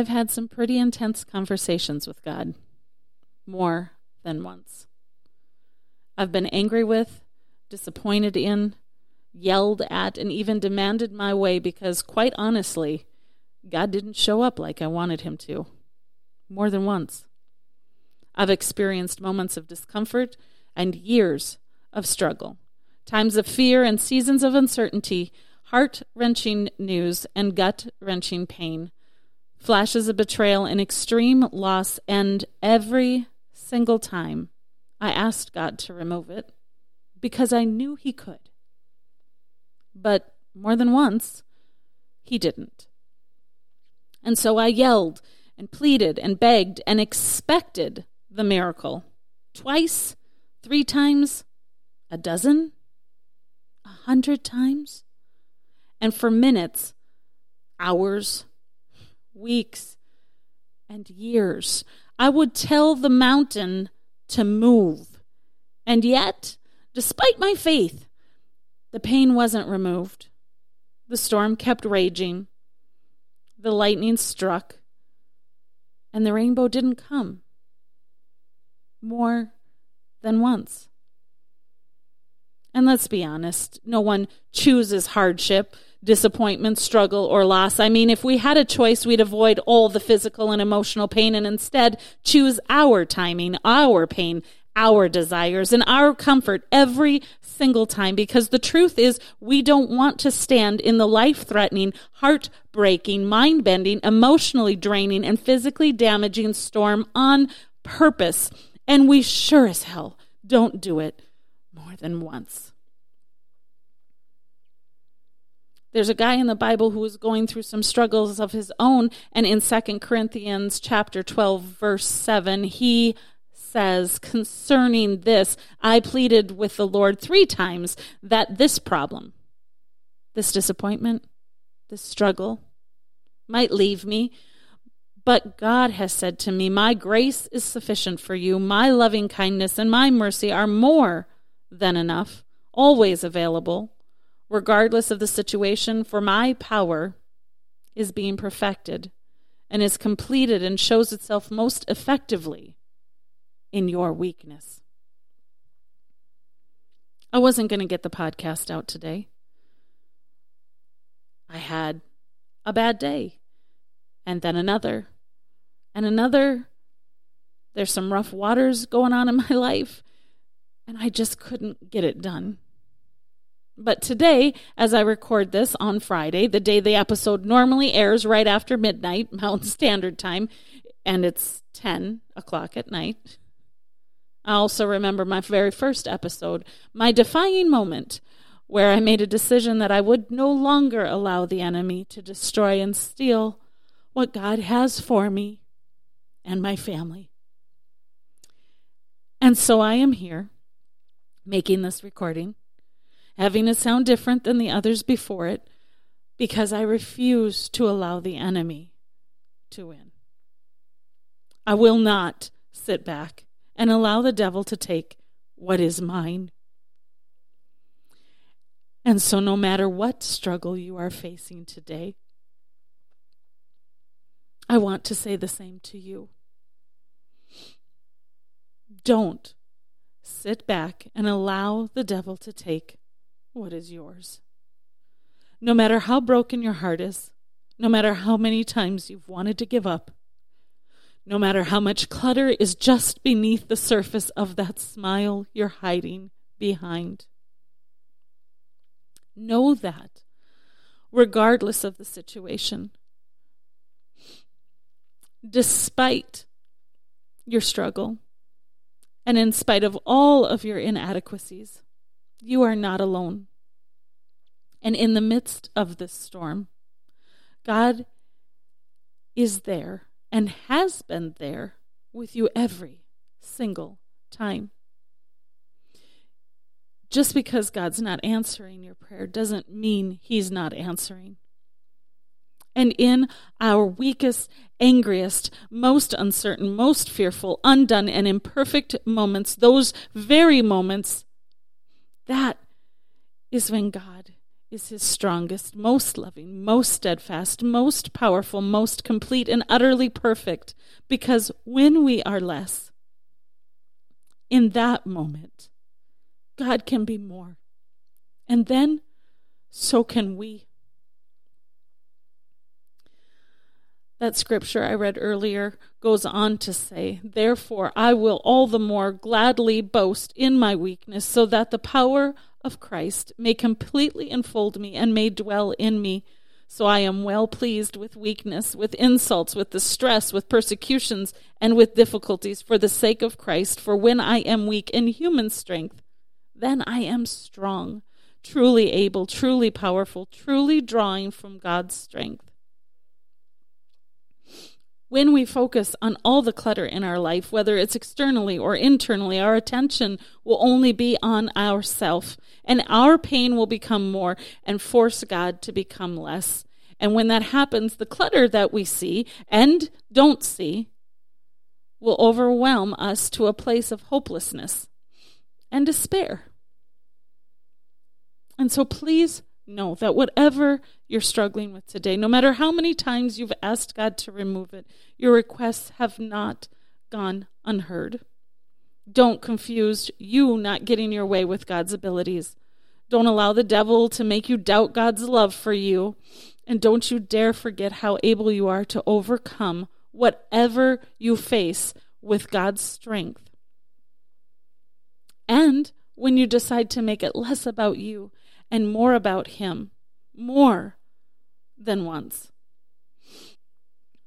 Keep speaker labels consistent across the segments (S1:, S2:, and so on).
S1: I've had some pretty intense conversations with God, more than once. I've been angry with, disappointed in, yelled at, and even demanded my way because, quite honestly, God didn't show up like I wanted him to. More than once. I've experienced moments of discomfort and years of struggle, times of fear and seasons of uncertainty, heart wrenching news and gut wrenching pain, flashes of betrayal and extreme loss, and every single time I asked God to remove it because I knew He could. But more than once, He didn't. And so I yelled and pleaded and begged and expected the miracle. Twice, three times, a dozen, a hundred times. And for minutes, hours, weeks, and years, I would tell the mountain to move. And yet, despite my faith, the pain wasn't removed. The storm kept raging. The lightning struck. And the rainbow didn't come. More than once. And let's be honest, no one chooses hardship disappointment, struggle, or loss. I mean, if we had a choice, we'd avoid all the physical and emotional pain and instead choose our timing, our pain, our desires, and our comfort every single time because the truth is we don't want to stand in the life threatening, heart-breaking, mind bending, emotionally draining, and physically damaging storm on purpose. And we sure as hell don't do it more than once. There's a guy in the Bible who was going through some struggles of his own, and in Second Corinthians chapter 12, verse 7, he says concerning this, I pleaded with the Lord three times that this problem, this disappointment, this struggle might leave me. But God has said to me, My grace is sufficient for you. My loving kindness and my mercy are more than enough, always available regardless of the situation, for my power is being perfected and is completed and shows itself most effectively in your weakness. I wasn't going to get the podcast out today. I had a bad day, and then another, and another. There's some rough waters going on in my life, and I just couldn't get it done. But today, as I record this on Friday, the day the episode normally airs right after midnight, Mountain Standard Time, and it's 10 o'clock at night. I also remember my very first episode, my defying moment, where I made a decision that I would no longer allow the enemy to destroy and steal what God has for me and my family. And so I am here making this recording having it sound different than the others before it, because I refuse to allow the enemy to win. I will not sit back and allow the devil to take what is mine. And so, no matter what struggle you are facing today, I want to say the same to you. Don't sit back and allow the devil to take what is yours. No matter how broken your heart is, no matter how many times you've wanted to give up, no matter how much clutter is just beneath the surface of that smile you're hiding behind. Know that, regardless of the situation, despite your struggle, and in spite of all of your inadequacies, you are not alone. And in the midst of this storm, God is there and has been there with you every single time. Just because God's not answering your prayer doesn't mean He's not answering. And in our weakest, angriest, most uncertain, most fearful, undone, and imperfect moments, those very moments that is when God is his strongest, most loving, most steadfast, most powerful, most complete, and utterly perfect. Because when we are less, in that moment, God can be more. And then so can we. That scripture I read earlier goes on to say, Therefore, I will all the more gladly boast in my weakness, so that the power of Christ may completely enfold me and may dwell in me. So I am well pleased with weakness, with insults, with distress, with persecutions, and with difficulties for the sake of Christ. For when I am weak in human strength, then I am strong, truly able, truly powerful, truly drawing from God's strength. When we focus on all the clutter in our life, whether it's externally or internally, our attention will only be on ourself, and our pain will become more and force God to become less. And when that happens, the clutter that we see and don't see will overwhelm us to a place of hopelessness and despair. And so please know that whatever you're struggling with today, no matter how many times you've asked God to remove it, your requests have not gone unheard. Don't confuse you not getting your way with God's abilities. Don't allow the devil to make you doubt God's love for you. And don't you dare forget how able you are to overcome whatever you face with God's strength. And when you decide to make it less about you and more about Him, more than once.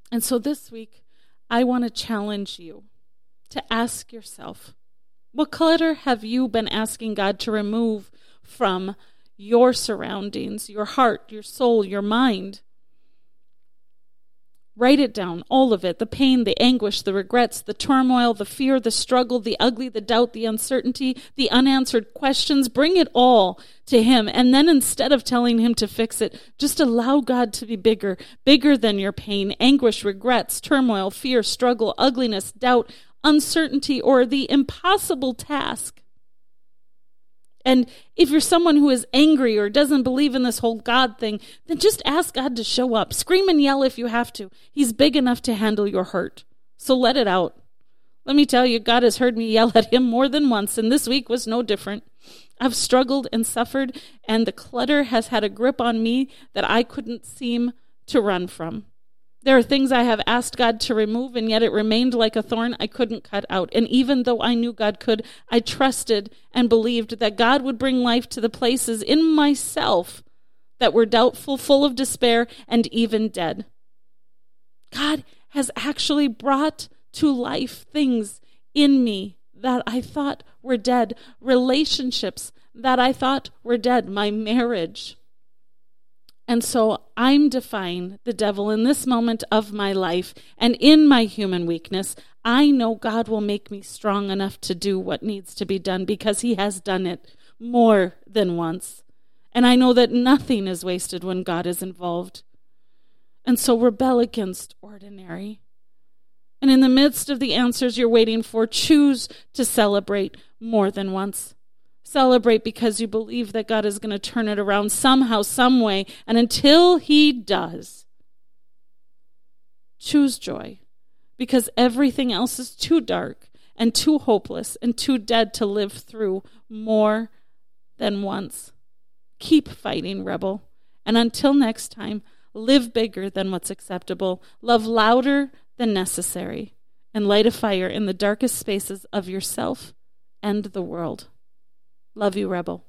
S1: And so this week, I want to challenge you to ask yourself what clutter have you been asking God to remove from your surroundings, your heart, your soul, your mind? Write it down, all of it the pain, the anguish, the regrets, the turmoil, the fear, the struggle, the ugly, the doubt, the uncertainty, the unanswered questions. Bring it all to Him. And then instead of telling Him to fix it, just allow God to be bigger, bigger than your pain, anguish, regrets, turmoil, fear, struggle, ugliness, doubt, uncertainty, or the impossible task. And if you're someone who is angry or doesn't believe in this whole God thing, then just ask God to show up. Scream and yell if you have to. He's big enough to handle your hurt. So let it out. Let me tell you, God has heard me yell at him more than once, and this week was no different. I've struggled and suffered, and the clutter has had a grip on me that I couldn't seem to run from. There are things I have asked God to remove, and yet it remained like a thorn I couldn't cut out. And even though I knew God could, I trusted and believed that God would bring life to the places in myself that were doubtful, full of despair, and even dead. God has actually brought to life things in me that I thought were dead, relationships that I thought were dead, my marriage and so I'm defying the devil in this moment of my life and in my human weakness. I know God will make me strong enough to do what needs to be done because He has done it more than once. And I know that nothing is wasted when God is involved. And so rebel against ordinary. And in the midst of the answers you're waiting for, choose to celebrate more than once. Celebrate because you believe that God is going to turn it around somehow, some way. And until He does, choose joy because everything else is too dark and too hopeless and too dead to live through more than once. Keep fighting, rebel. And until next time, live bigger than what's acceptable, love louder than necessary, and light a fire in the darkest spaces of yourself and the world. Love you, Rebel.